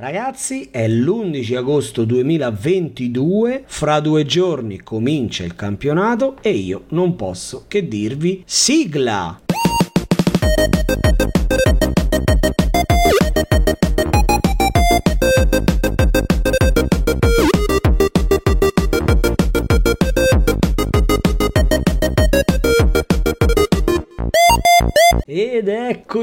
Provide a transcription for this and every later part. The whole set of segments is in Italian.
Ragazzi, è l'11 agosto 2022, fra due giorni comincia il campionato e io non posso che dirvi sigla!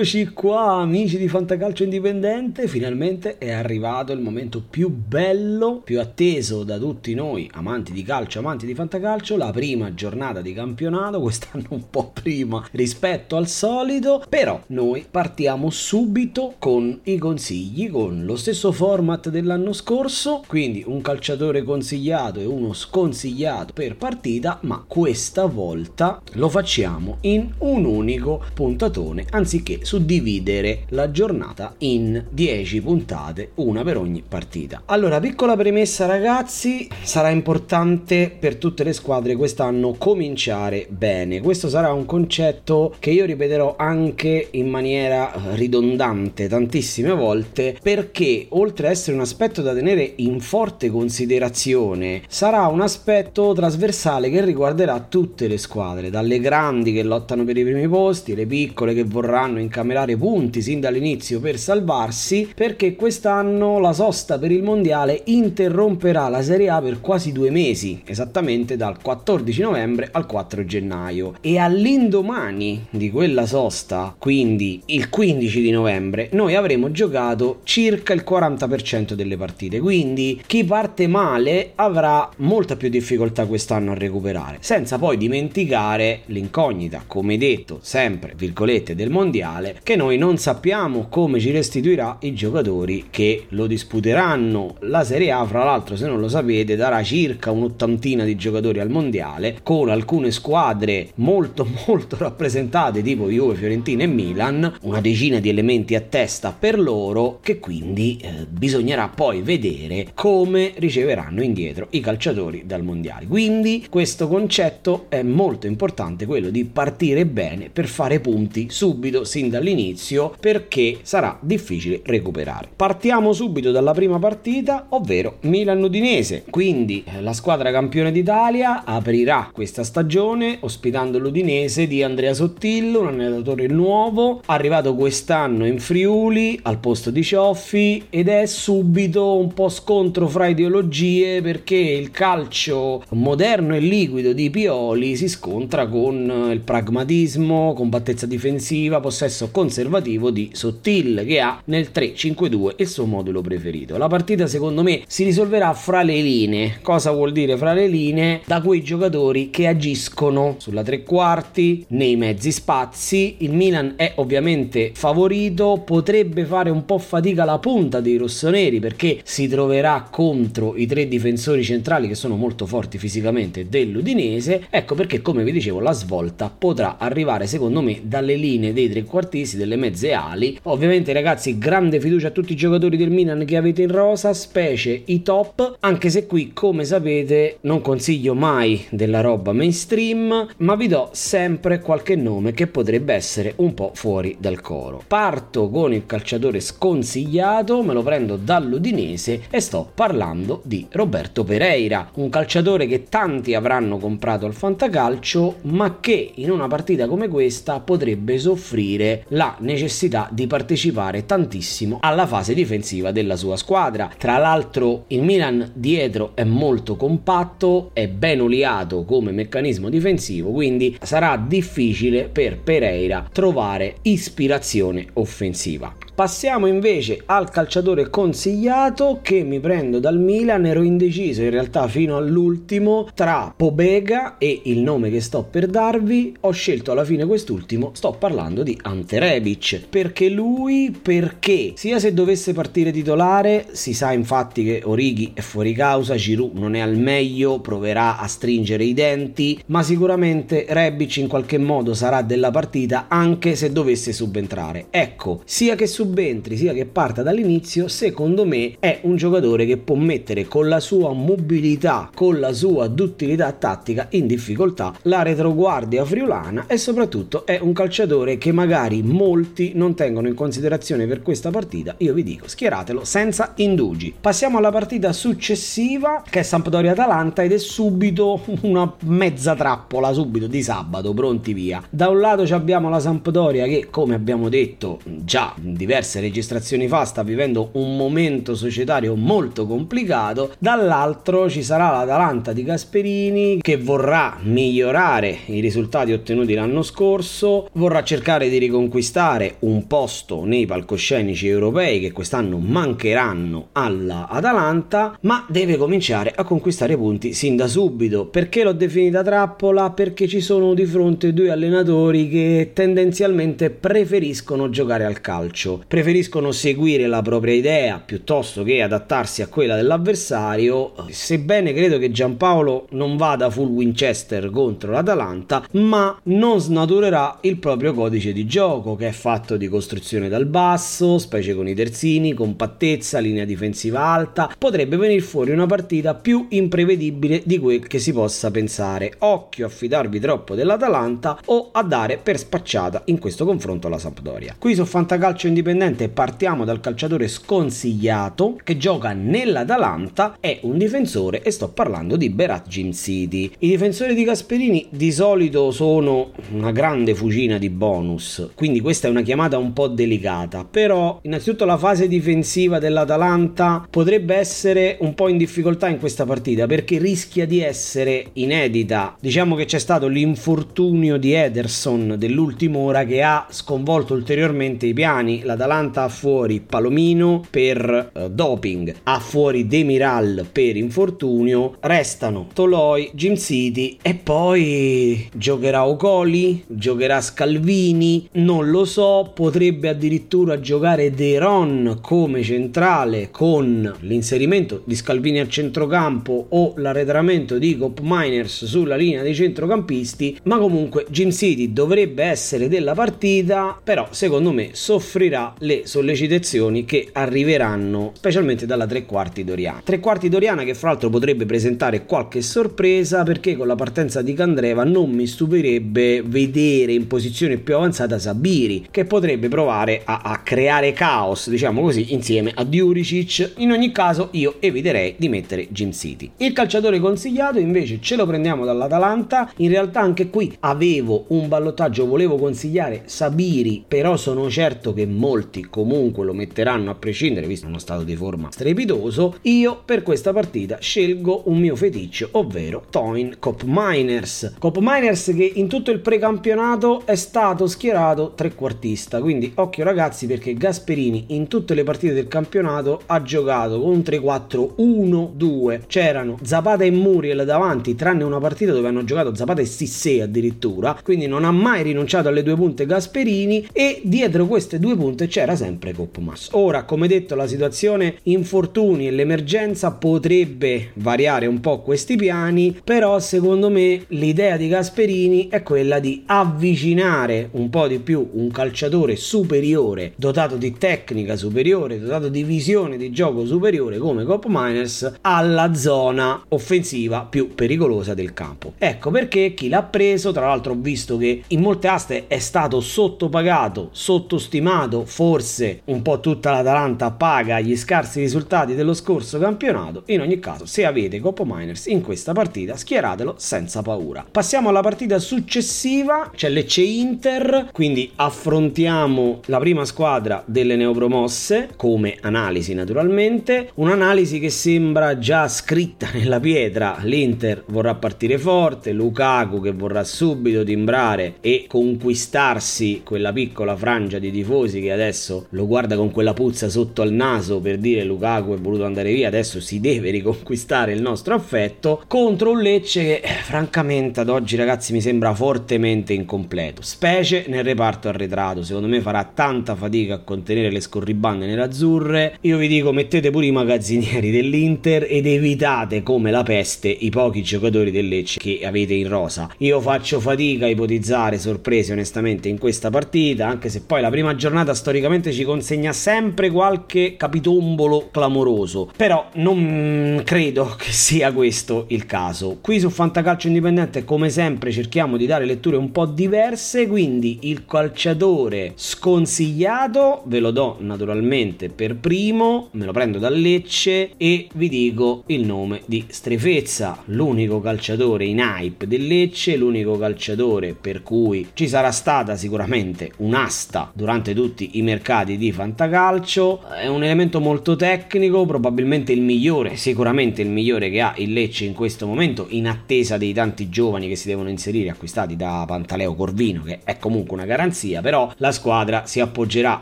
Eccoci qua, amici di Fantacalcio Indipendente. Finalmente è arrivato il momento più bello, più atteso da tutti noi, amanti di calcio, amanti di Fantacalcio. La prima giornata di campionato, quest'anno un po' prima rispetto al solito. Però noi partiamo subito con i consigli, con lo stesso format dell'anno scorso. Quindi un calciatore consigliato e uno sconsigliato per partita, ma questa volta lo facciamo in un unico puntatore maratone anziché suddividere la giornata in 10 puntate, una per ogni partita. Allora, piccola premessa ragazzi, sarà importante per tutte le squadre quest'anno cominciare bene. Questo sarà un concetto che io ripeterò anche in maniera ridondante tantissime volte perché oltre ad essere un aspetto da tenere in forte considerazione, sarà un aspetto trasversale che riguarderà tutte le squadre, dalle grandi che lottano per i primi posti, le piccole che vorranno incamerare punti sin dall'inizio per salvarsi perché quest'anno la sosta per il mondiale interromperà la Serie A per quasi due mesi, esattamente dal 14 novembre al 4 gennaio. E all'indomani di quella sosta, quindi il 15 di novembre, noi avremo giocato circa il 40% delle partite, quindi chi parte male avrà molta più difficoltà quest'anno a recuperare, senza poi dimenticare l'incognita, come detto, sempre virgolette del mondiale che noi non sappiamo come ci restituirà i giocatori che lo disputeranno. La Serie A, fra l'altro, se non lo sapete, darà circa un'ottantina di giocatori al mondiale con alcune squadre molto molto rappresentate tipo Juve, Fiorentina e Milan, una decina di elementi a testa per loro che quindi eh, bisognerà poi vedere come riceveranno indietro i calciatori dal mondiale. Quindi questo concetto è molto importante, quello di partire bene per fare punti subito, sin dall'inizio, perché sarà difficile recuperare. Partiamo subito dalla prima partita, ovvero Milan-Udinese. Quindi eh, la squadra campione d'Italia aprirà questa stagione ospitando l'Udinese di Andrea Sottillo, un allenatore nuovo, arrivato quest'anno in Friuli al posto di Cioffi ed è subito un po' scontro fra ideologie perché il calcio moderno e liquido di Pioli si scontra con il pragmatismo, combattezza difensiva difensiva, possesso conservativo di Sottil che ha nel 3-5-2 il suo modulo preferito. La partita secondo me si risolverà fra le linee. Cosa vuol dire fra le linee? Da quei giocatori che agiscono sulla tre quarti, nei mezzi spazi. Il Milan è ovviamente favorito, potrebbe fare un po' fatica la punta dei rossoneri perché si troverà contro i tre difensori centrali che sono molto forti fisicamente dell'Udinese. Ecco perché come vi dicevo la svolta potrà arrivare secondo me dalle linee dei trequartisti, delle mezze ali. Ovviamente ragazzi grande fiducia a tutti i giocatori del Milan che avete in rosa, specie i top, anche se qui come sapete non consiglio mai della roba mainstream, ma vi do sempre qualche nome che potrebbe essere un po' fuori dal coro. Parto con il calciatore sconsigliato, me lo prendo dall'Udinese e sto parlando di Roberto Pereira, un calciatore che tanti avranno comprato al fantacalcio, ma che in una partita come questa potrebbe soffrire la necessità di partecipare tantissimo alla fase difensiva della sua squadra. Tra l'altro il Milan dietro è molto compatto, è ben oliato come meccanismo difensivo, quindi sarà difficile per Pereira trovare ispirazione offensiva. Passiamo invece al calciatore consigliato che mi prendo dal Milan, ero indeciso in realtà fino all'ultimo tra Pobega e il nome che sto per darvi, ho scelto alla fine quest'ultimo, sto parlando di Ante Rebic, perché lui, perché sia se dovesse partire titolare, si sa infatti che Orighi è fuori causa, Giroud non è al meglio, proverà a stringere i denti, ma sicuramente Rebic in qualche modo sarà della partita anche se dovesse subentrare. Ecco, sia che subentrare subentri sia che parta dall'inizio, secondo me è un giocatore che può mettere con la sua mobilità, con la sua duttilità tattica in difficoltà la retroguardia friulana e soprattutto è un calciatore che magari molti non tengono in considerazione per questa partita. Io vi dico, schieratelo senza indugi. Passiamo alla partita successiva che è Sampdoria-Atalanta ed è subito una mezza trappola subito di sabato, pronti via. Da un lato abbiamo la Sampdoria che, come abbiamo detto già diverse registrazioni fa, sta vivendo un momento societario molto complicato, dall'altro ci sarà l'Atalanta di Gasperini che vorrà migliorare i risultati ottenuti l'anno scorso, vorrà cercare di riconquistare un posto nei palcoscenici europei che quest'anno mancheranno alla Atalanta, ma deve cominciare a conquistare punti sin da subito. Perché l'ho definita trappola? Perché ci sono di fronte due allenatori che tendenzialmente preferiscono giocare al calcio, preferiscono seguire la propria idea piuttosto che adattarsi a quella dell'avversario, sebbene credo che Giampaolo non vada full Winchester contro l'Atalanta, ma non snaturerà il proprio codice di gioco che è fatto di costruzione dal basso, specie con i terzini, compattezza, linea difensiva alta, potrebbe venire fuori una partita più imprevedibile di quel che si possa pensare. Occhio a fidarvi troppo dell'Atalanta o a dare per spacciata in questo confronto la Sampdoria. Qui su Fantacalcio Indipendente partiamo dal calciatore sconsigliato che gioca nell'Atalanta, è un difensore e sto parlando di Berat Jim City. I difensori di Gasperini di solito sono una grande fucina di bonus, quindi questa è una chiamata un po' delicata, però innanzitutto la fase difensiva dell'Atalanta potrebbe essere un po' in difficoltà in questa partita perché rischia di essere inedita. Diciamo che c'è stato l'infortunio di Ederson dell'ultima ora che ha sconvolto ulteriormente i piani. L'Atalanta ha fuori Palomino per uh, doping, ha fuori Demiral per infortunio, restano Toloi, Jim City e poi giocherà Ocoli, giocherà Scalvini, non lo so, potrebbe addirittura giocare De Ron come centrale con l'inserimento di Scalvini a centrocampo o l'arretramento di Cop Miners sulla linea dei centrocampisti, ma comunque Jim City dovrebbe essere della partita, però secondo me soffrirà le sollecitazioni che arriveranno specialmente dalla tre quarti Doriana. Tre quarti Doriana che fra l'altro potrebbe presentare qualche sorpresa perché con la partenza di Candreva non mi stupirebbe vedere in posizione più avanzata Sabiri che potrebbe provare a, a creare caos, diciamo così, insieme a Diuricic. In ogni caso io eviterei di mettere Jim City. Il calciatore consigliato invece ce lo prendiamo dall'Atalanta, in realtà anche qui avevo un ballottaggio, volevo consigliare Sabiri, però sono certo che molti comunque lo metteranno a prescindere visto uno stato di forma strepitoso. Io per questa partita scelgo un mio feticcio, ovvero Toin Cop Miners. Cop Miners che in tutto il precampionato è stato schierato trequartista, quindi occhio ragazzi perché Gasperini in tutte le partite del campionato ha giocato con un 3-4-1-2. C'erano Zapata e Muriel davanti, tranne una partita dove hanno giocato Zapata e Sissé addirittura, quindi non ha mai rinunciato alle due punte Gasperini e dietro queste due punte c'era sempre Copmas. Ora, come detto, la situazione infortuni e l'emergenza potrebbe variare un po' questi piani, però secondo me l'idea di Gasperini è quella di avvicinare un po' di più un calciatore superiore, dotato di tecnica superiore, dotato di visione di gioco superiore come Cop Miners alla zona offensiva più pericolosa del campo. Ecco perché chi l'ha preso, tra l'altro ho visto che in molte aste è stato sottopagato, sottostimato, forse un po' tutta l'Atalanta paga gli scarsi risultati dello scorso campionato. In ogni caso, se avete Cop Miners in questa partita, schieratelo senza paura. Passiamo alla partita successiva, c'è Lecce Inter, quindi affrontiamo la prima squadra delle neopromosse come analisi naturalmente, un'analisi che sembra già scritta nella pietra, l'Inter vorrà partire forte, Lukaku che vorrà subito timbrare e conquistarsi quella piccola frangia di tifosi che adesso lo guarda con quella puzza sotto al naso per dire Lukaku è voluto andare via, adesso si deve riconquistare il nostro affetto contro un Lecce che eh, francamente ad oggi ragazzi mi sembra fortemente incompleto, specie nel reparto arretrato, secondo me farà tanta fatica a contenere le scorribande nerazzurre. Io vi dico mettete pure i magazzinieri dell'Inter ed evitate come la peste i pochi giocatori del Lecce che avete in rosa. Io faccio fatica a ipotizzare sorprese onestamente in questa partita, anche se poi la prima giornata storicamente storicamente ci consegna sempre qualche capitombolo clamoroso, però non credo che sia questo il caso. Qui su Fantacalcio Indipendente, come sempre, cerchiamo di dare letture un po' diverse, quindi il calciatore sconsigliato ve lo do naturalmente per primo, me lo prendo da Lecce e vi dico il nome di Strefezza, l'unico calciatore in hype del Lecce, l'unico calciatore per cui ci sarà stata sicuramente un'asta durante tutti i mercati di fantacalcio, è un elemento molto tecnico, probabilmente il migliore, sicuramente il migliore che ha il Lecce in questo momento in attesa dei tanti giovani che si devono inserire acquistati da Pantaleo Corvino che è comunque una garanzia, però la squadra si appoggerà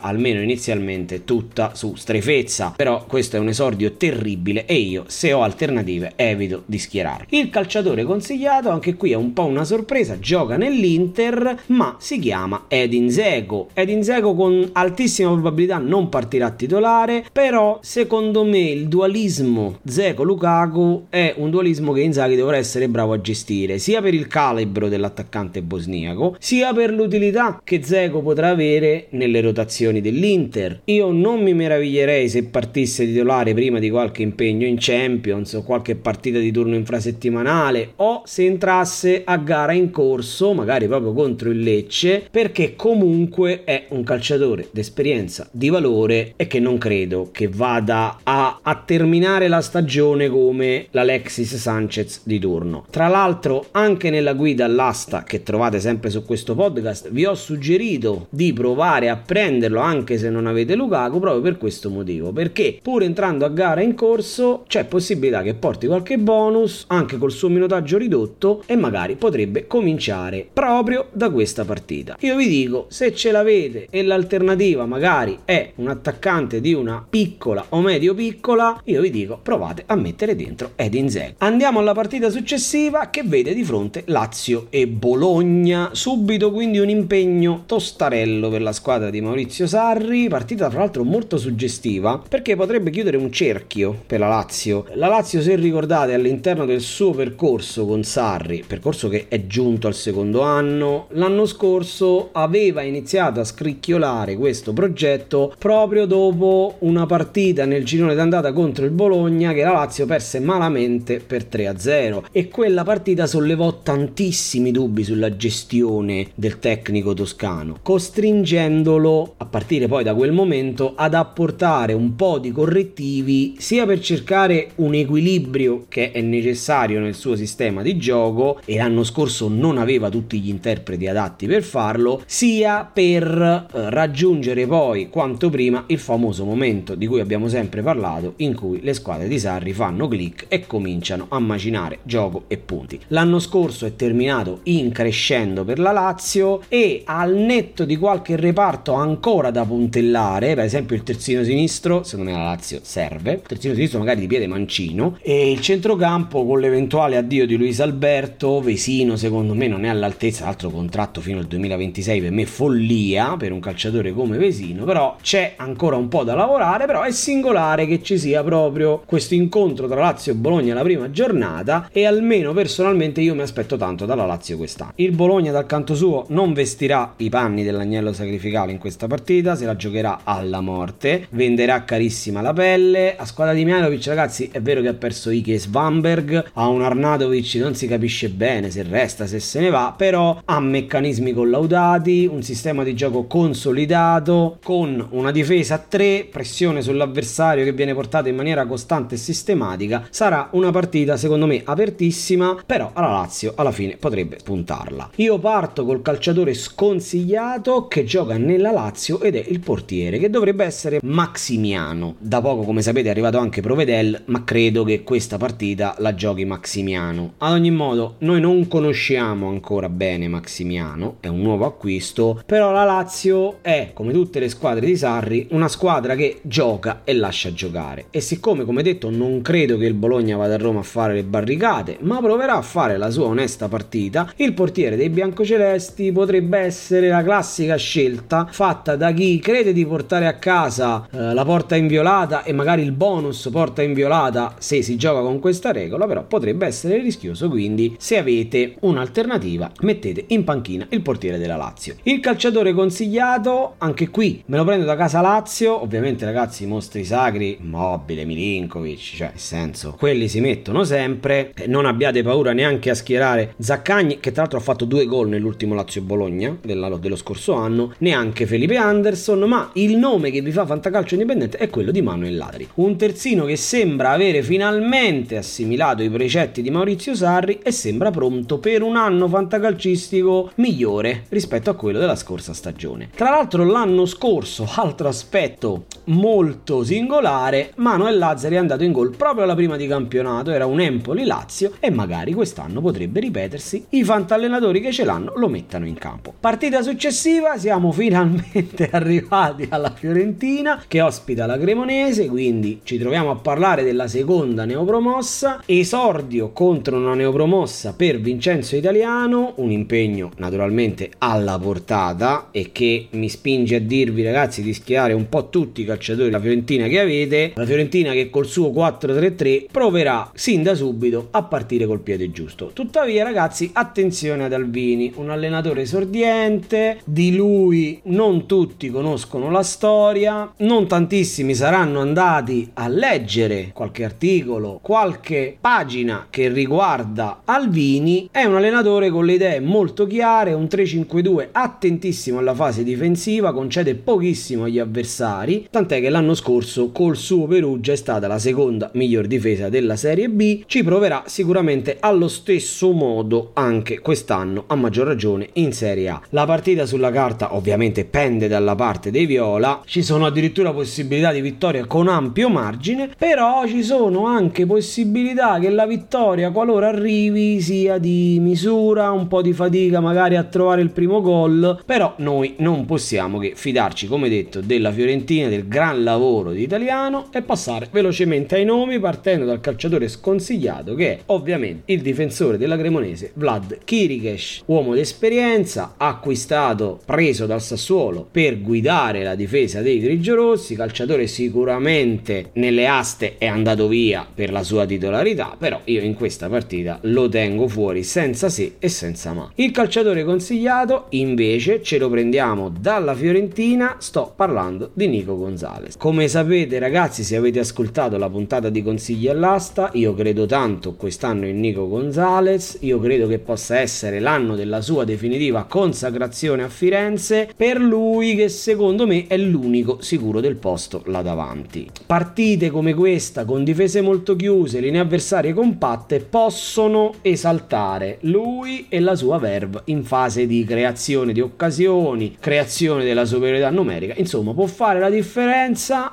almeno inizialmente tutta su Strefezza, però questo è un esordio terribile e io se ho alternative evito di schierare. Il calciatore consigliato anche qui è un po' una sorpresa, gioca nell'Inter ma si chiama Edin Zego. Edin Zego con altissima probabilità non partirà titolare, però secondo me il dualismo Zeko-Lukaku è un dualismo che Inzaghi dovrà essere bravo a gestire, sia per il calibro dell'attaccante bosniaco, sia per l'utilità che Zeko potrà avere nelle rotazioni dell'Inter. Io non mi meraviglierei se partisse titolare prima di qualche impegno in Champions o qualche partita di turno infrasettimanale o se entrasse a gara in corso, magari proprio contro il Lecce, perché comunque è un calciatore d'esperienza, di valore e che non credo che vada a, a terminare la stagione come l'Alexis Sanchez di turno. Tra l'altro, anche nella guida all'asta che trovate sempre su questo podcast, vi ho suggerito di provare a prenderlo anche se non avete Lukaku proprio per questo motivo, perché pur entrando a gara in corso c'è possibilità che porti qualche bonus anche col suo minutaggio ridotto e magari potrebbe cominciare proprio da questa partita. Io vi dico, se ce l'avete e l'alternativa magari è un attaccante di una piccola o medio piccola, io vi dico provate a mettere dentro Edin Zek. Andiamo alla partita successiva che vede di fronte Lazio e Bologna. Subito quindi un impegno tostarello per la squadra di Maurizio Sarri, partita tra l'altro molto suggestiva perché potrebbe chiudere un cerchio per la Lazio. La Lazio se ricordate all'interno del suo percorso con Sarri, percorso che è giunto al secondo anno, l'anno scorso aveva iniziato a scricchiolare questo progetto proprio dopo una partita nel girone d'andata contro il Bologna che la Lazio perse malamente per 3-0 e quella partita sollevò tantissimi dubbi sulla gestione del tecnico toscano, costringendolo a partire poi da quel momento ad apportare un po' di correttivi sia per cercare un equilibrio che è necessario nel suo sistema di gioco e l'anno scorso non aveva tutti gli interpreti adatti per farlo, sia per eh, raggiungere poi quanto prima il famoso momento di cui abbiamo sempre parlato in cui le squadre di Sarri fanno click e cominciano a macinare gioco e punti. L'anno scorso è terminato in crescendo per la Lazio e al netto di qualche reparto ancora da puntellare, per esempio il terzino sinistro, secondo me la Lazio serve, il terzino sinistro magari di piede mancino e il centrocampo con l'eventuale addio di Luis Alberto, Vesino secondo me non è all'altezza, altro contratto fino al 2026 per me follia per un calciatore come Vesino, però c'è ancora un po' da lavorare, però è singolare che ci sia proprio questo incontro tra Lazio e Bologna la prima giornata e almeno personalmente io mi aspetto tanto dalla Lazio quest'anno. Il Bologna dal canto suo non vestirà i panni dell'agnello sacrificale in questa partita, se la giocherà alla morte, venderà carissima la pelle, a squadra di Mihailovic ragazzi è vero che ha perso Ike e Svamberg, ha un Arnatovic non si capisce bene se resta, se se ne va, però ha meccanismi collaudati, un sistema di gioco consolidato, con una difesa a 3, pressione sull'avversario che viene portata in maniera costante e sistematica, sarà una partita secondo me apertissima, però alla Lazio alla fine potrebbe spuntarla. Io parto col calciatore sconsigliato che gioca nella Lazio ed è il portiere che dovrebbe essere Maximiano. Da poco come sapete è arrivato anche Provedel, ma credo che questa partita la giochi Maximiano. Ad ogni modo, noi non conosciamo ancora bene Maximiano, è un nuovo acquisto, però la Lazio è, come tutte le squadre di Sarri, una squadra che gioca e lascia giocare. E siccome, come detto, non credo che il Bologna vada a Roma a fare le barricate, ma proverà a fare la sua onesta partita, il portiere dei biancocelesti potrebbe essere la classica scelta fatta da chi crede di portare a casa eh, la porta inviolata e magari il bonus porta inviolata se si gioca con questa regola, però potrebbe essere rischioso, quindi se avete un'alternativa mettete in panchina il portiere della Lazio. Il calciatore consigliato, anche anche qui. Me lo prendo da casa Lazio, ovviamente ragazzi i mostri sacri, Mobile, Milinkovic, cioè nel senso, quelli si mettono sempre, non abbiate paura neanche a schierare Zaccagni, che tra l'altro ha fatto due gol nell'ultimo Lazio-Bologna dello scorso anno, neanche Felipe Anderson, ma il nome che vi fa fantacalcio indipendente è quello di Manuel Ladri, un terzino che sembra avere finalmente assimilato i precetti di Maurizio Sarri e sembra pronto per un anno fantacalcistico migliore rispetto a quello della scorsa stagione. Tra l'altro l'anno scorso, altro aspetto molto singolare, Manuel Lazzari è andato in gol proprio alla prima di campionato, era un Empoli-Lazio e magari quest'anno potrebbe ripetersi, i fantallenatori che ce l'hanno lo mettano in campo. Partita successiva, siamo finalmente arrivati alla Fiorentina che ospita la Cremonese, quindi ci troviamo a parlare della seconda neopromossa, esordio contro una neopromossa per Vincenzo Italiano, un impegno naturalmente alla portata e che mi spinge a dirvi ragazzi di schiare un po' tutti i calciatori della Fiorentina che avete, la Fiorentina che col suo 4-3-3 proverà sin da subito a partire col piede giusto. Tuttavia ragazzi attenzione ad Alvini, un allenatore esordiente, di lui non tutti conoscono la storia, non tantissimi saranno andati a leggere qualche articolo, qualche pagina che riguarda Alvini, è un allenatore con le idee molto chiare, un 3-5-2 attentissimo alla fase difensiva, concede pochissimo agli avversari, tant'è che l'anno scorso col suo Perugia è stata la seconda miglior difesa della Serie B, ci proverà sicuramente allo stesso modo anche quest'anno, a maggior ragione in Serie A. La partita sulla carta ovviamente pende dalla parte dei Viola, ci sono addirittura possibilità di vittoria con ampio margine, però ci sono anche possibilità che la vittoria qualora arrivi sia di misura, un po' di fatica magari a trovare il primo gol, però noi non possiamo che fidarci come detto della Fiorentina, del gran lavoro di Italiano e passare velocemente ai nomi partendo dal calciatore sconsigliato che è ovviamente il difensore della Cremonese Vlad Kirikesh, uomo d'esperienza, acquistato, preso dal Sassuolo per guidare la difesa dei grigiorossi, calciatore sicuramente nelle aste è andato via per la sua titolarità, però io in questa partita lo tengo fuori senza se e senza ma. Il calciatore consigliato invece ce lo prendiamo dalla Fiorentina, sto parlando di Nico Gonzalez. Come sapete ragazzi se avete ascoltato la puntata di consigli all'asta, io credo tanto quest'anno in Nico Gonzalez, io credo che possa essere l'anno della sua definitiva consacrazione a Firenze, per lui che secondo me è l'unico sicuro del posto là davanti. Partite come questa con difese molto chiuse, linee avversarie compatte possono esaltare lui e la sua verve in fase di creazione di occasioni, creazione della superiorità numerica, insomma può fare la differenza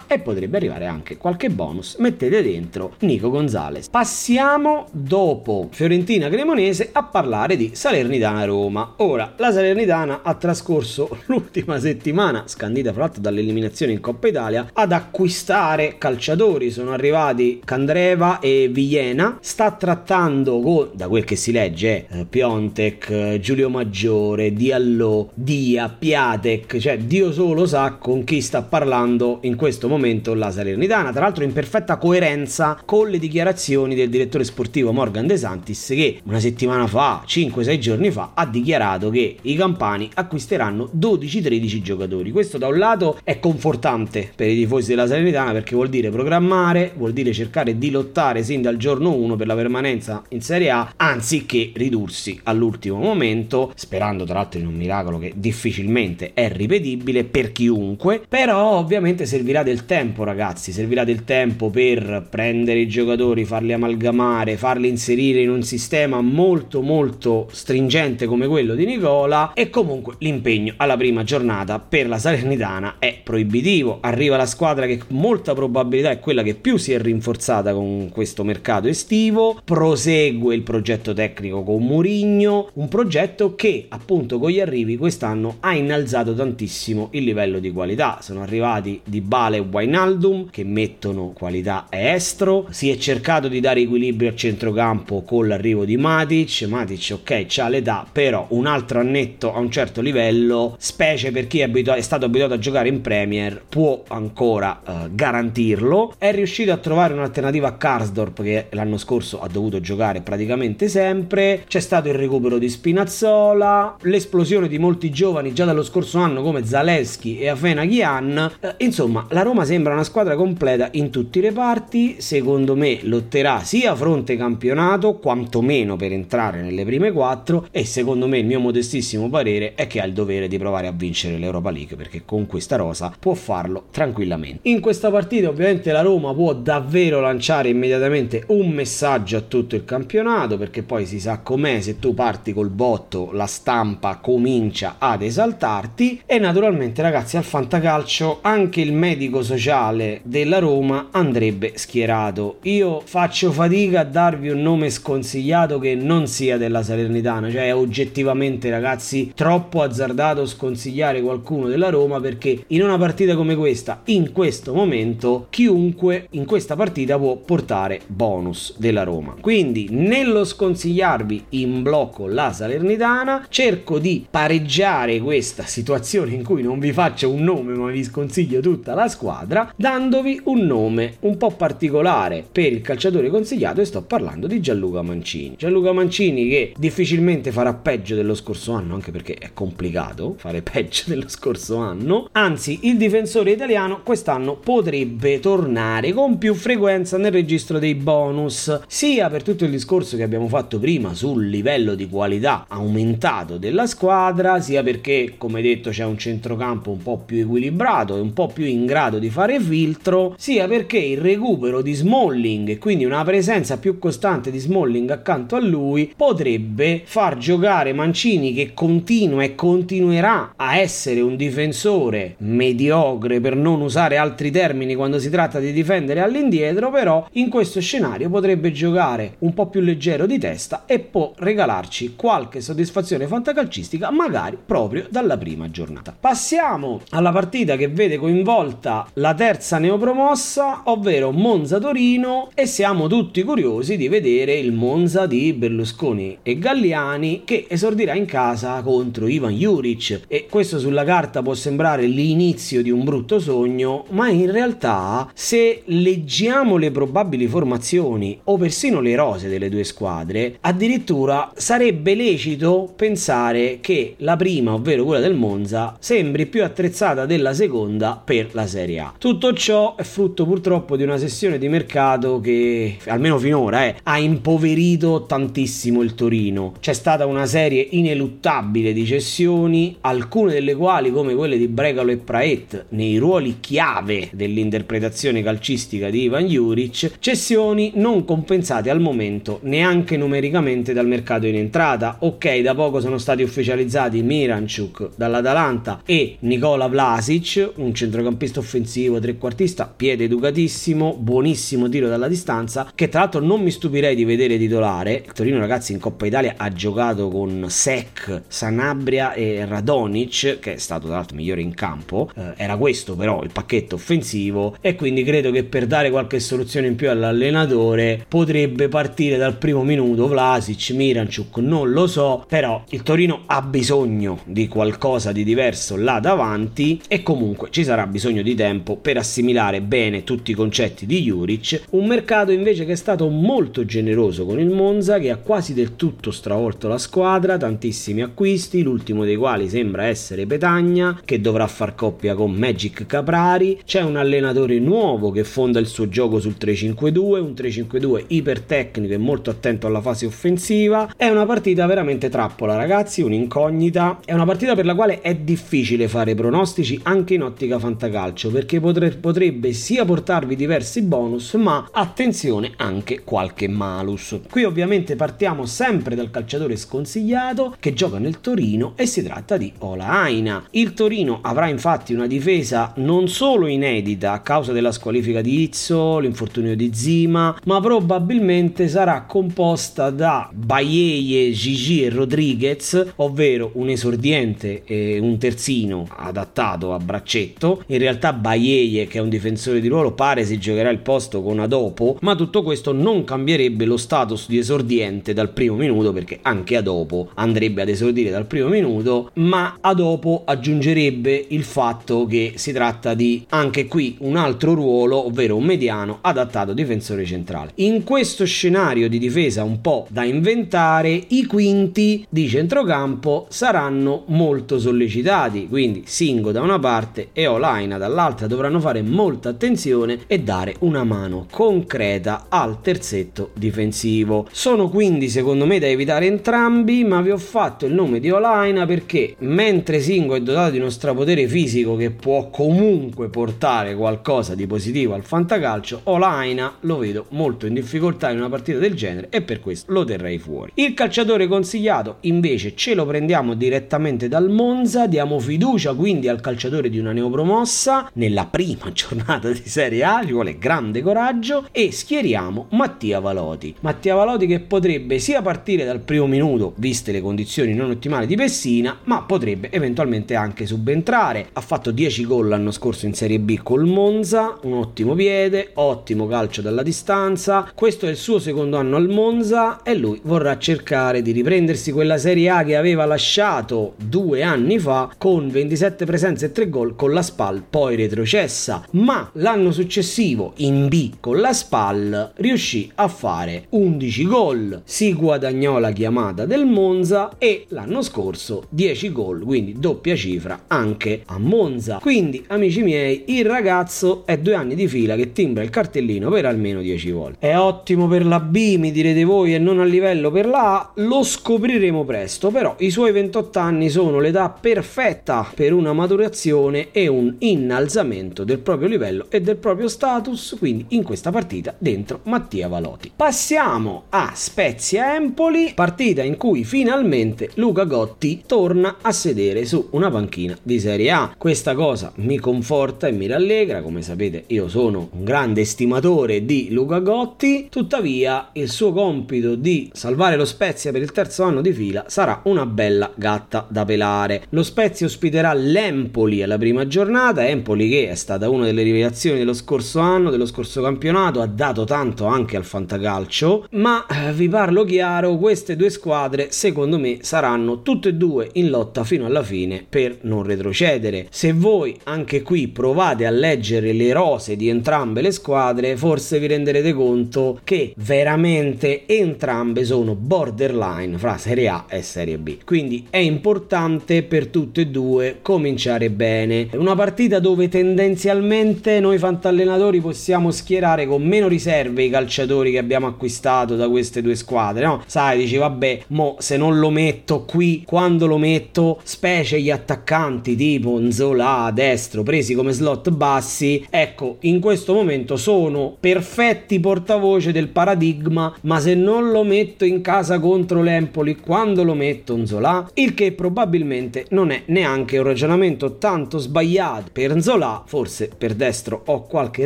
e potrebbe arrivare anche qualche bonus. Mettete dentro Nico Gonzalez. Passiamo dopo Fiorentina Cremonese a parlare di Salernitana Roma. Ora, la Salernitana ha trascorso l'ultima settimana, scandita fra l'altro dall'eliminazione in Coppa Italia, ad acquistare calciatori. Sono arrivati Candreva e Villena. Sta trattando con, da quel che si legge, eh, Piontek, Giulio Maggiore, Diallo, Dia, Piatek, cioè Dio solo sa con chi sta parlando in questo momento la Salernitana. Tra l'altro in perfetta coerenza con le dichiarazioni del direttore sportivo Morgan De Santis che una settimana fa, 5-6 giorni fa, ha dichiarato che i campani acquisteranno 12-13 giocatori. Questo da un lato è confortante per i tifosi della Salernitana perché vuol dire programmare, vuol dire cercare di lottare sin dal giorno 1 per la permanenza in Serie A, anziché ridursi all'ultimo momento, sperando tra l'altro in un miracolo che difficilmente è ripetibile per chiunque, però ovviamente servirà del tempo ragazzi, servirà del tempo per prendere i giocatori, farli amalgamare, farli inserire in un sistema molto molto stringente come quello di Nicola e comunque l'impegno alla prima giornata per la Salernitana è proibitivo. Arriva la squadra che molta probabilità è quella che più si è rinforzata con questo mercato estivo, prosegue il progetto tecnico con Murigno, un progetto che appunto con gli arrivi quest'anno ha innalzato tantissimo il livello di qualità. Sono arrivati di Bale e Wainaldum che mettono qualità estro, si è cercato di dare equilibrio a centrocampo con l'arrivo di Matic, Matic ok c'ha l'età però un altro annetto a un certo livello, specie per chi è, abitu- è stato abituato a giocare in Premier, può ancora uh, garantirlo, è riuscito a trovare un'alternativa a Karsdorp che l'anno scorso ha dovuto giocare praticamente sempre, c'è stato il recupero di Spinazzola, l'esplosione di molti giovani già dallo scorso anno come Zaleschi e Afena Ghian, uh, insomma la Roma sembra una squadra completa in tutti i reparti, secondo me lotterà sia fronte campionato, quantomeno per entrare nelle prime quattro e secondo me il mio modestissimo parere è che ha il dovere di provare a vincere l'Europa League perché con questa rosa può farlo tranquillamente. In questa partita ovviamente la Roma può davvero lanciare immediatamente un messaggio a tutto il campionato perché poi si sa com'è se tu parti col botto la stampa comincia ad esaltarti e naturalmente ragazzi al fantacalcio anche il medico sociale della Roma andrebbe schierato. Io faccio fatica a darvi un nome sconsigliato che non sia della Salernitana, cioè è oggettivamente ragazzi troppo azzardato sconsigliare qualcuno della Roma perché in una partita come questa, in questo momento, chiunque in questa partita può portare bonus della Roma. Quindi nello sconsigliarvi in blocco la Salernitana, cerco di pareggiare questa situazione in cui non vi faccio un nome ma vi sconsiglio tutta la squadra, dandovi un nome un po' particolare per il calciatore consigliato e sto parlando di Gianluca Mancini. Gianluca Mancini che difficilmente farà peggio dello scorso anno, anche perché è complicato fare peggio dello scorso anno. Anzi, il difensore italiano quest'anno potrebbe tornare con più frequenza nel registro dei bonus, sia per tutto il discorso che abbiamo fatto prima sul livello di qualità aumentato della squadra, sia perché, come detto, c'è un centrocampo un po' più equilibrato e un po' più in grado di fare filtro, sia perché il recupero di Smalling e quindi una presenza più costante di Smalling accanto a lui potrebbe far giocare Mancini che continua e continuerà a essere un difensore mediocre per non usare altri termini quando si tratta di difendere all'indietro, però in questo scenario potrebbe giocare un po' più leggero di testa e può regalarci qualche soddisfazione fantacalcistica magari proprio dalla prima giornata. Passiamo alla partita che vede coinvolta la terza neopromossa, ovvero Monza-Torino e siamo tutti curiosi di vedere il Monza di Berlusconi e Galliani che esordirà in casa contro Ivan Juric. E questo sulla carta può sembrare l'inizio di un brutto sogno, ma in realtà se leggiamo le probabili formazioni o persino le rose delle due squadre, addirittura sarebbe lecito pensare che la prima, ovvero quella del Monza, sembri più attrezzata della seconda per la Serie A. Tutto ciò è frutto purtroppo di una sessione di mercato che almeno finora eh, ha impoverito tantissimo il Torino. C'è stata una serie ineluttabile di cessioni, alcune delle quali come quelle di Bregalo e Praet nei ruoli chiave dell'interpretazione calcistica di Ivan Juric, cessioni non compensate al momento neanche numericamente dal mercato in entrata. Ok, da poco sono stati ufficializzati Miranchuk dall'Atalanta e Nicola Vlasic, un centrocampista offensivo trequartista, piede educatissimo, buonissimo tiro dalla distanza, che tra l'altro non mi stupirei di vedere titolare. Il Torino ragazzi in Coppa Italia ha giocato con Sec, Sanabria e Radonic, che è stato tra l'altro migliore in campo. Eh, era questo però il pacchetto offensivo e quindi credo che per dare qualche soluzione in più all'allenatore potrebbe partire dal primo minuto Vlasic, Miranchuk, non lo so, però il Torino ha bisogno di qualcosa di diverso là davanti e comunque ci sarà bisogno di tempo per assimilare bene tutti i concetti di Juric, un mercato invece che è stato molto generoso con il Monza che ha quasi del tutto stravolto la squadra, tantissimi acquisti, l'ultimo dei quali sembra essere Petagna che dovrà far coppia con Magic Caprari, c'è un allenatore nuovo che fonda il suo gioco sul 3-5-2, un 3-5-2 ipertecnico e molto attento alla fase offensiva, è una partita veramente trappola ragazzi, un'incognita, è una partita per la quale è difficile fare pronostici anche in ottica fantacalcio perché potrebbe sia portarvi diversi bonus ma attenzione anche qualche malus. Qui ovviamente partiamo sempre dal calciatore sconsigliato che gioca nel Torino e si tratta di Ola Aina. Il Torino avrà infatti una difesa non solo inedita a causa della squalifica di Izzo, l'infortunio di Zima, ma probabilmente sarà composta da Baieie, Gigi e Rodriguez, ovvero un esordiente e un terzino adattato a braccetto In realtà Baieie, che è un difensore di ruolo, pare si giocherà il posto con Adopo, ma tutto questo non cambierebbe lo status di esordiente dal primo minuto perché anche Adopo andrebbe ad esordire dal primo minuto, ma Adopo aggiungerebbe il fatto che si tratta di anche qui un altro ruolo, ovvero un mediano adattato difensore centrale. In questo scenario di difesa un po' da inventare, i quinti di centrocampo saranno molto sollecitati, quindi Singo da una parte e Olaina dall'altra dovranno fare molta attenzione e dare una mano concreta al terzetto difensivo. Sono quindi secondo me da evitare entrambi, ma vi ho fatto il nome di Olaina perché mentre Singo è dotato di uno strapotere fisico che può comunque portare qualcosa di positivo al fantacalcio, Olaina lo vedo molto in difficoltà in una partita del genere e per questo lo terrei fuori. Il calciatore consigliato invece ce lo prendiamo direttamente dal Monza, diamo fiducia quindi al calciatore di una neopromossa nella prima giornata di Serie A, ci vuole grande coraggio e schieriamo Mattia Valoti. Mattia Valoti che potrebbe sia partire dal primo minuto, viste le condizioni non ottimali di Pessina, ma potrebbe eventualmente anche subentrare. Ha fatto 10 gol l'anno scorso in Serie B col Monza, un ottimo piede, ottimo calcio dalla distanza. Questo è il suo secondo anno al Monza e lui vorrà cercare di riprendersi quella Serie A che aveva lasciato due anni fa con 27 presenze e 3 gol con la Poi retrocessa. Ma l'anno successivo in B con la Spal riuscì a fare 11 gol. Si guadagnò la chiamata del Monza e l'anno scorso 10 gol, quindi doppia cifra anche a Monza. Quindi, amici miei, il ragazzo è due anni di fila che timbra il cartellino per almeno 10 volte. È ottimo per la B, mi direte voi, e non a livello per la A, lo scopriremo presto, però i suoi 28 anni sono l'età perfetta per una maturazione e un innalzamento del proprio livello e del proprio status, quindi in questa partita dentro Mattia Valoti. Passiamo a Spezia Empoli, partita in cui finalmente Luca Gotti torna a sedere su una panchina di Serie A. Questa cosa mi conforta e mi rallegra, come sapete io sono un grande estimatore di Luca Gotti, tuttavia il suo compito di salvare lo Spezia per il terzo anno di fila sarà una bella gatta da pelare. Lo Spezia ospiterà l'Empoli alla prima giornata, Empoli che è stata una delle rivelazioni dello scorso anno, dello scorso campionato, ha dato tanto anche al fantacalcio, ma eh, vi parlo chiaro, queste due squadre secondo me saranno tutte e due in lotta fino alla fine per non retrocedere. Se voi anche qui provate a leggere le rose di entrambe le squadre, forse vi renderete conto che veramente entrambe sono borderline fra Serie A e Serie B. Quindi è importante per tutte e due cominciare bene. Una partita dove tendenzialmente noi fantallenatori possiamo schierare con meno riserve i calciatori che abbiamo acquistato da queste due squadre, no? Sai, dici vabbè, mo se non lo metto qui, quando lo metto, specie gli attaccanti tipo Nzola destro presi come slot bassi, ecco, in questo momento sono perfetti portavoce del paradigma, ma se non lo metto in casa contro l'Empoli, quando lo metto Nzola, il che probabilmente non è neanche un ragionamento tanto sbagliato per Nzola, forse per destro ho qualche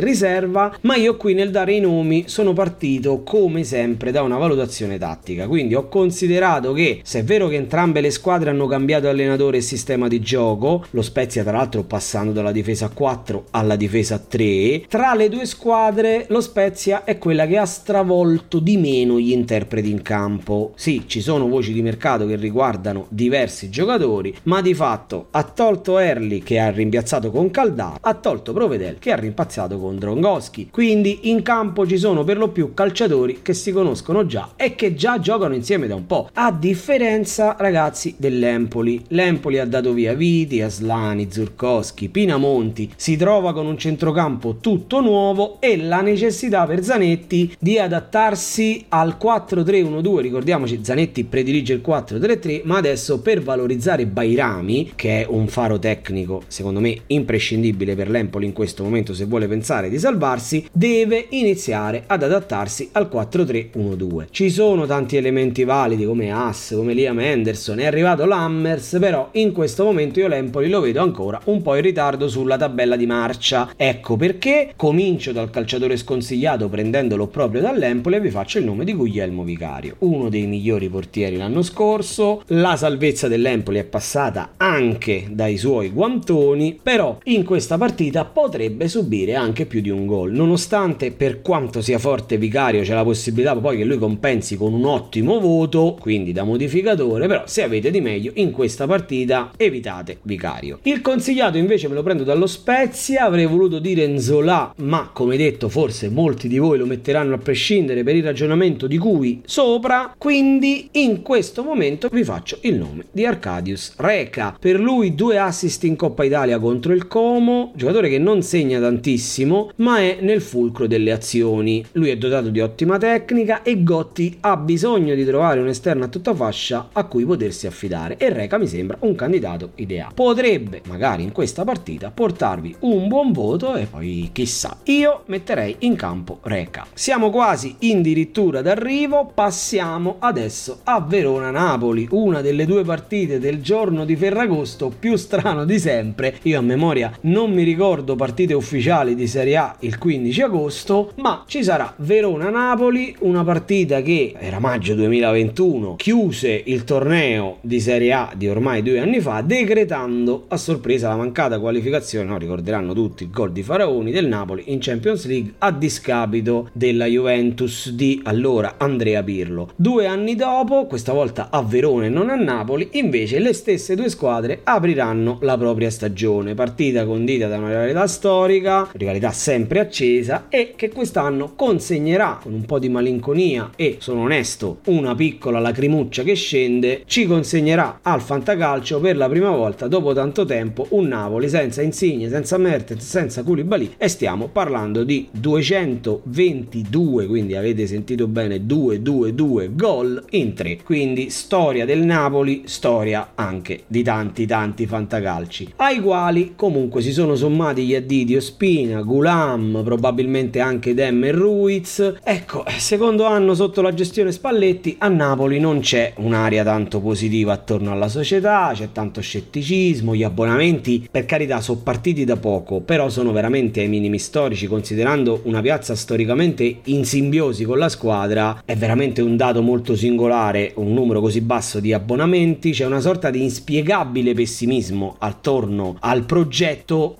riserva, ma io qui nel dare i nomi sono partito come sempre da una valutazione tattica, quindi ho considerato che se è vero che entrambe le squadre hanno cambiato allenatore e sistema di gioco, lo Spezia tra l'altro passando dalla difesa 4 alla difesa 3, tra le due squadre lo Spezia è quella che ha stravolto di meno gli interpreti in campo. Sì, ci sono voci di mercato che riguardano diversi giocatori, ma di fatto ha tolto Erli che ha rimpiazzato con Caldà, ha tolto Provedel che ha rimpazzato con Drongoschi. Quindi in campo ci sono per lo più calciatori che si conoscono già e che già giocano insieme da un po'. A differenza, ragazzi, dell'Empoli. L'Empoli ha dato via Viti, Aslani, Zurkowski, Pinamonti, si trova con un centrocampo tutto nuovo e la necessità per Zanetti di adattarsi al 4-3-1-2. Ricordiamoci, Zanetti predilige il 4-3-3, ma adesso per valorizzare Bairami, che è un faro tecnico, secondo me imprescindibile per l'Empoli in questo momento se vuole pensare di salvarsi, deve iniziare ad adattarsi al 4-3-1-2. Ci sono tanti elementi validi come Haas, come Liam Henderson, è arrivato l'Hammers, però in questo momento io l'Empoli lo vedo ancora un po' in ritardo sulla tabella di marcia. Ecco perché comincio dal calciatore sconsigliato prendendolo proprio dall'Empoli e vi faccio il nome di Guglielmo Vicario, uno dei migliori portieri l'anno scorso. La salvezza dell'Empoli è passata anche dai suoi guantoni, però in questa partita potrebbe subire anche più di un gol, nonostante per quanto sia forte Vicario c'è la possibilità poi che lui compensi con un ottimo voto, quindi da modificatore, però se avete di meglio in questa partita evitate Vicario. Il consigliato invece me lo prendo dallo Spezia, avrei voluto dire Nzola, ma come detto forse molti di voi lo metteranno a prescindere per il ragionamento di cui sopra, quindi in questo momento vi faccio il nome di Arcadius Reca. Per lui due assist in Coppa Italia contro il Como, giocatore che non segna tantissimo, ma è nel fulcro delle azioni. Lui è dotato di ottima tecnica e Gotti ha bisogno di trovare un esterno a tutta fascia a cui potersi affidare e Reca mi sembra un candidato ideale. Potrebbe magari in questa partita portarvi un buon voto e poi chissà. Io metterei in campo Reca. Siamo quasi addirittura d'arrivo, passiamo adesso a Verona-Napoli, una delle due partite del giorno di Ferragosto più strano di sempre. Io a memoria non mi ricordo partite ufficiali di Serie A il 15 agosto, ma ci sarà Verona-Napoli, una partita che era maggio 2021, chiuse il torneo di Serie A di ormai due anni fa, decretando a sorpresa la mancata qualificazione, no, ricorderanno tutti il gol di Faraoni del Napoli in Champions League a discapito della Juventus di allora Andrea Pirlo. Due anni dopo, questa volta a Verona e non a Napoli, invece le stesse due squadre apriranno la propria stagione, partita condita da una rivalità storica, rivalità sempre accesa e che quest'anno consegnerà con un po' di malinconia e sono onesto una piccola lacrimuccia che scende, ci consegnerà al fantacalcio per la prima volta dopo tanto tempo un Napoli senza Insigne, senza Mertens, senza Koulibaly e stiamo parlando di 222, quindi avete sentito bene 2-2-2 gol in 3 quindi storia del Napoli storia anche di tanti tanti fantacalci ai quali comunque si sono sommati gli addii di Ospina Gulam probabilmente anche Dem e Ruiz. Ecco secondo anno sotto la gestione Spalletti a Napoli non c'è un'aria tanto positiva attorno alla società c'è tanto scetticismo gli abbonamenti per carità sono partiti da poco però sono veramente ai minimi storici considerando una piazza storicamente in simbiosi con la squadra. È veramente un dato molto singolare, un numero così basso di abbonamenti, c'è una sorta di inspiegabile pessimismo attorno al progetto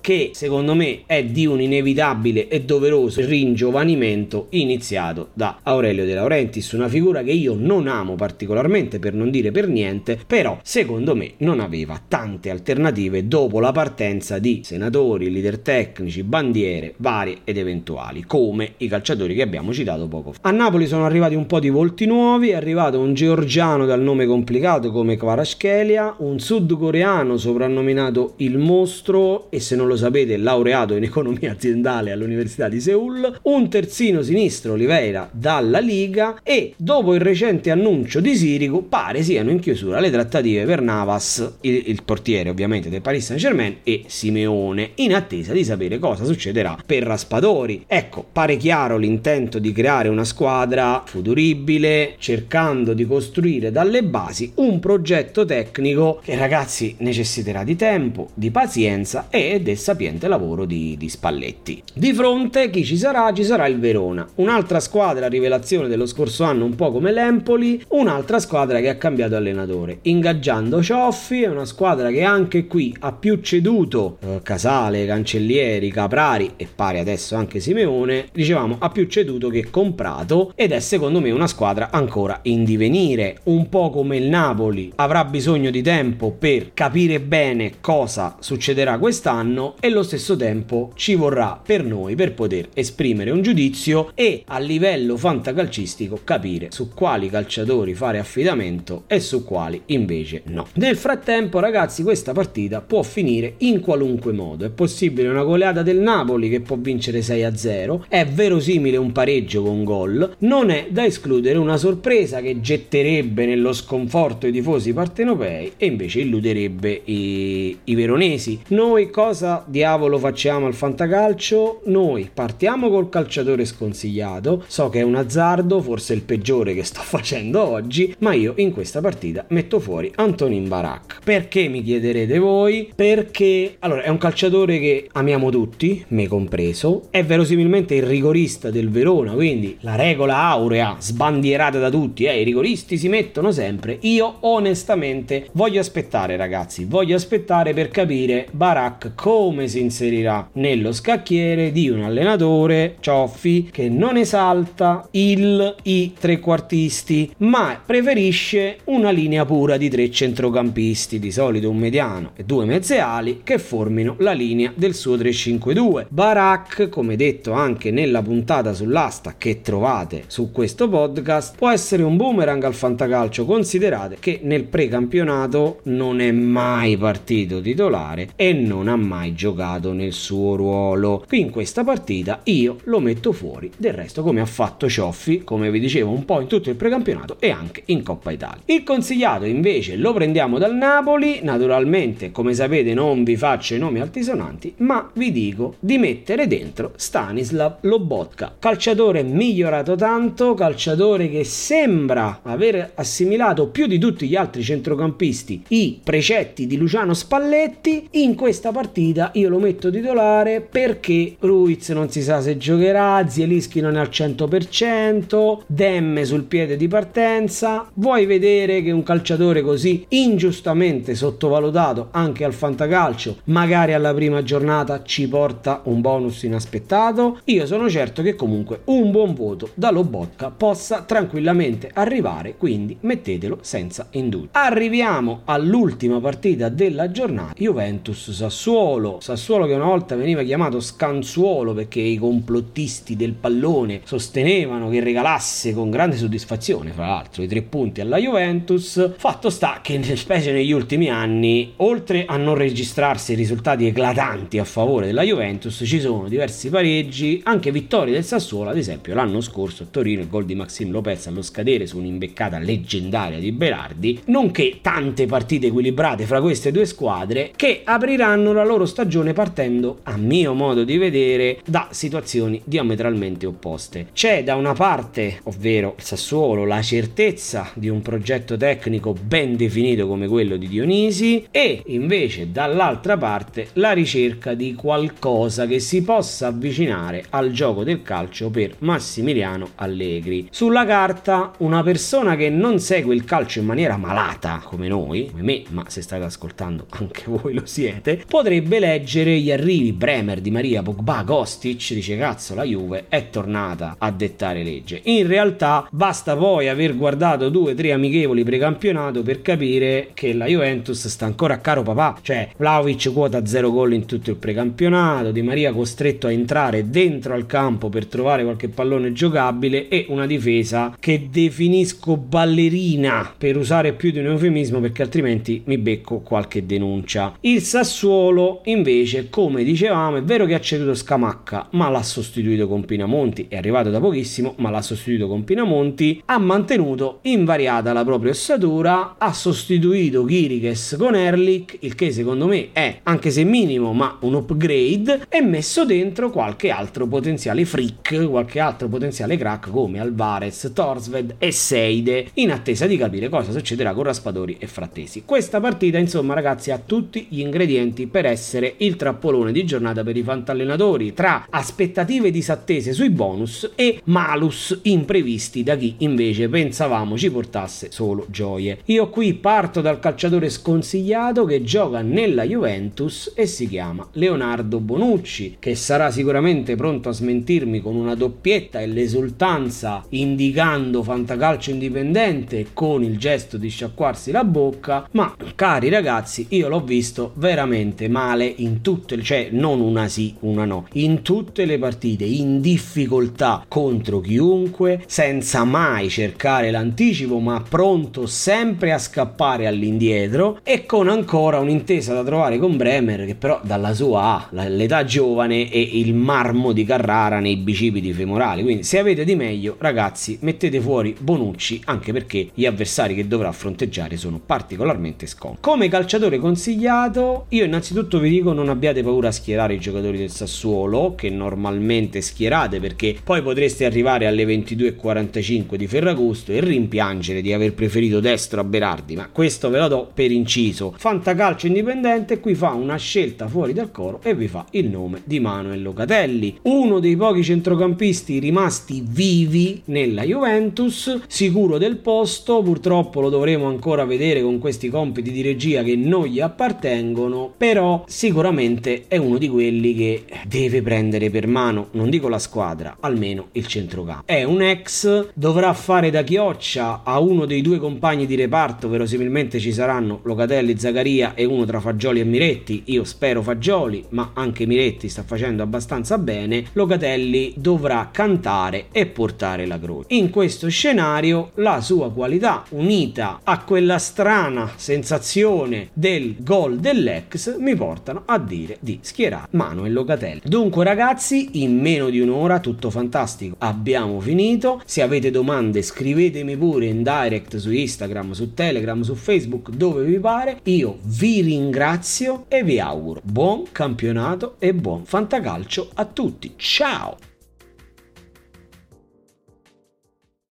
che secondo me è di un inevitabile e doveroso ringiovanimento iniziato da Aurelio De Laurentiis, una figura che io non amo particolarmente per non dire per niente, però secondo me non aveva tante alternative dopo la partenza di senatori, leader tecnici, bandiere varie ed eventuali, come i calciatori che abbiamo citato poco fa. A Napoli sono arrivati un po' di volti nuovi, è arrivato un georgiano dal nome complicato come Kvarashkelia, un sudcoreano soprannominato il mostro e se non lo sapete laureato in economia aziendale all'Università di Seoul, un terzino sinistro Oliveira dalla Liga e dopo il recente annuncio di Sirigu pare siano in chiusura le trattative per Navas, il, il portiere ovviamente del Paris Saint Germain e Simeone, in attesa di sapere cosa succederà per Raspadori. Ecco, pare chiaro l'intento di creare una squadra futuribile, cercando di costruire dalle basi un progetto tecnico che ragazzi necessiterà di tempo, di pazienza e del sapiente lavoro di, di Spalletti. Di fronte chi ci sarà? Ci sarà il Verona, un'altra squadra rivelazione dello scorso anno un po' come l'Empoli, un'altra squadra che ha cambiato allenatore, ingaggiando Cioffi, è una squadra che anche qui ha più ceduto eh, Casale, Cancellieri, Caprari e pare adesso anche Simeone, dicevamo ha più ceduto che comprato ed è secondo me una squadra ancora in divenire, un po' come il Napoli avrà bisogno di tempo per capire bene cosa succederà quest'anno e allo stesso tempo ci vorrà per noi per poter esprimere un giudizio e a livello fantacalcistico capire su quali calciatori fare affidamento e su quali invece no. Nel frattempo ragazzi questa partita può finire in qualunque modo, è possibile una goleata del Napoli che può vincere 6 a 0, è verosimile un pareggio con gol, non è da escludere una sorpresa che getterebbe nello sconforto i tifosi partenopei e invece illuderebbe i, i veronesi. Noi cosa diavolo facciamo al fantacalcio? Noi partiamo col calciatore sconsigliato, so che è un azzardo, forse il peggiore che sto facendo oggi, ma io in questa partita metto fuori Antonin Barak. Perché mi chiederete voi? Perché allora è un calciatore che amiamo tutti, me compreso, è verosimilmente il rigorista del Verona, quindi la regola aurea sbandierata da tutti, eh, i rigoristi si mettono sempre. Io onestamente voglio aspettare, ragazzi, voglio aspettare per capire Barak Barak come si inserirà nello scacchiere di un allenatore, Cioffi, che non esalta il, i trequartisti, ma preferisce una linea pura di tre centrocampisti, di solito un mediano e due mezze ali, che formino la linea del suo 3-5-2. Barak, come detto anche nella puntata sull'asta che trovate su questo podcast, può essere un boomerang al fantacalcio, considerate che nel precampionato non è mai partito titolare e non ha mai giocato nel suo ruolo. Qui in questa partita io lo metto fuori del resto come ha fatto Cioffi, come vi dicevo un po' in tutto il precampionato e anche in Coppa Italia. Il consigliato invece lo prendiamo dal Napoli, naturalmente come sapete non vi faccio i nomi altisonanti, ma vi dico di mettere dentro Stanislav Lobotka, calciatore migliorato tanto, calciatore che sembra aver assimilato più di tutti gli altri centrocampisti i precetti di Luciano Spalletti, in questa partita io lo metto titolare perché Ruiz non si sa se giocherà, Zielischi non è al 100%, Demme sul piede di partenza, vuoi vedere che un calciatore così ingiustamente sottovalutato anche al fantacalcio, magari alla prima giornata ci porta un bonus inaspettato? Io sono certo che comunque un buon voto da Lobotka possa tranquillamente arrivare, quindi mettetelo senza indugio. Arriviamo all'ultima partita della giornata, Juventus Sassuolo, Sassuolo che una volta veniva chiamato Scanzuolo perché i complottisti del pallone sostenevano che regalasse con grande soddisfazione, fra l'altro, i tre punti alla Juventus. Fatto sta che, specie negli ultimi anni, oltre a non registrarsi risultati eclatanti a favore della Juventus, ci sono diversi pareggi, anche vittorie del Sassuolo, ad esempio l'anno scorso a Torino il gol di Maxime Lopez allo scadere su un'imbeccata leggendaria di Berardi, nonché tante partite equilibrate fra queste due squadre che apriranno la loro stagione partendo, a mio modo di vedere, da situazioni diametralmente opposte. C'è da una parte, ovvero il Sassuolo, la certezza di un progetto tecnico ben definito come quello di Dionisi e invece dall'altra parte la ricerca di qualcosa che si possa avvicinare al gioco del calcio per Massimiliano Allegri. Sulla carta una persona che non segue il calcio in maniera malata come noi, come me, ma se state ascoltando anche voi lo siete, potrebbe leggere gli arrivi Bremer, Di Maria, Pogba, Kostic, dice cazzo la Juve è tornata a dettare legge. In realtà basta poi aver guardato due o tre amichevoli precampionato per capire che la Juventus sta ancora a caro papà, cioè Vlaovic quota 0 gol in tutto il precampionato, Di Maria costretto a entrare dentro al campo per trovare qualche pallone giocabile e una difesa che definisco ballerina per usare più di un eufemismo perché altrimenti mi becco qualche denuncia. Il Sassuolo invece, come dicevamo, è vero che ha ceduto Scamacca, ma l'ha sostituito con Pinamonti, è arrivato da pochissimo, ma l'ha sostituito con Pinamonti, ha mantenuto invariata la propria ossatura, ha sostituito Kirikes con Erlich, il che secondo me è, anche se minimo, ma un upgrade, e messo dentro qualche altro potenziale freak, qualche altro potenziale crack come Alvarez, Torsved e Seide, in attesa di capire cosa succederà con Raspadori e Frattesi. Questa partita, insomma, ragazzi, ha tutti gli ingredienti per essere il trappolone di giornata per i fantallenatori, tra aspettative disattese sui bonus e malus imprevisti da chi invece pensavamo ci portasse solo gioie. Io qui parto dal calciatore sconsigliato che gioca nella Juventus e si chiama Leonardo Bonucci, che sarà sicuramente pronto a smentirmi con una doppietta e l'esultanza indicando fantacalcio indipendente con il gesto di sciacquarsi la bocca, ma cari ragazzi, io l'ho visto veramente male in tutte cioè non una sì, una no, in tutte le partite, in difficoltà contro chiunque, senza mai cercare l'anticipo, ma pronto sempre a scappare all'indietro e con ancora un'intesa da trovare con Bremer che però dalla sua ha l'età giovane e il marmo di Carrara nei bicipiti femorali. Quindi se avete di meglio, ragazzi, mettete fuori Bonucci anche perché gli avversari che dovrà fronteggiare sono particolarmente scomodi. Come calciatore consigliato, io innanzitutto vi dico non abbiate paura a schierare i giocatori del Sassuolo che normalmente schierate perché poi potreste arrivare alle 22:45 di Ferragosto e rimpiangere di aver preferito destro a Berardi, ma questo ve lo do per inciso. Fantacalcio indipendente qui fa una scelta fuori dal coro e vi fa il nome di Manuel Locatelli, uno dei pochi centrocampisti rimasti vivi nella Juventus, sicuro del posto, purtroppo lo dovremo ancora vedere con questi compiti di regia che non gli appartengono, però però sicuramente è uno di quelli che deve prendere per mano, non dico la squadra, almeno il centrocampo. È un ex, dovrà fare da chioccia a uno dei due compagni di reparto, verosimilmente ci saranno Locatelli, Zaccaria e uno tra Fagioli e Miretti. Io spero Fagioli, ma anche Miretti sta facendo abbastanza bene. Locatelli dovrà cantare e portare la croce. In questo scenario la sua qualità unita a quella strana sensazione del gol dell'ex mi portano a dire di schierare Manuel Locatelli. Dunque ragazzi, in meno di un'ora tutto fantastico. Abbiamo finito. Se avete domande scrivetemi pure in direct su Instagram, su Telegram, su Facebook, dove vi pare. Io vi ringrazio e vi auguro buon campionato e buon fantacalcio a tutti. Ciao!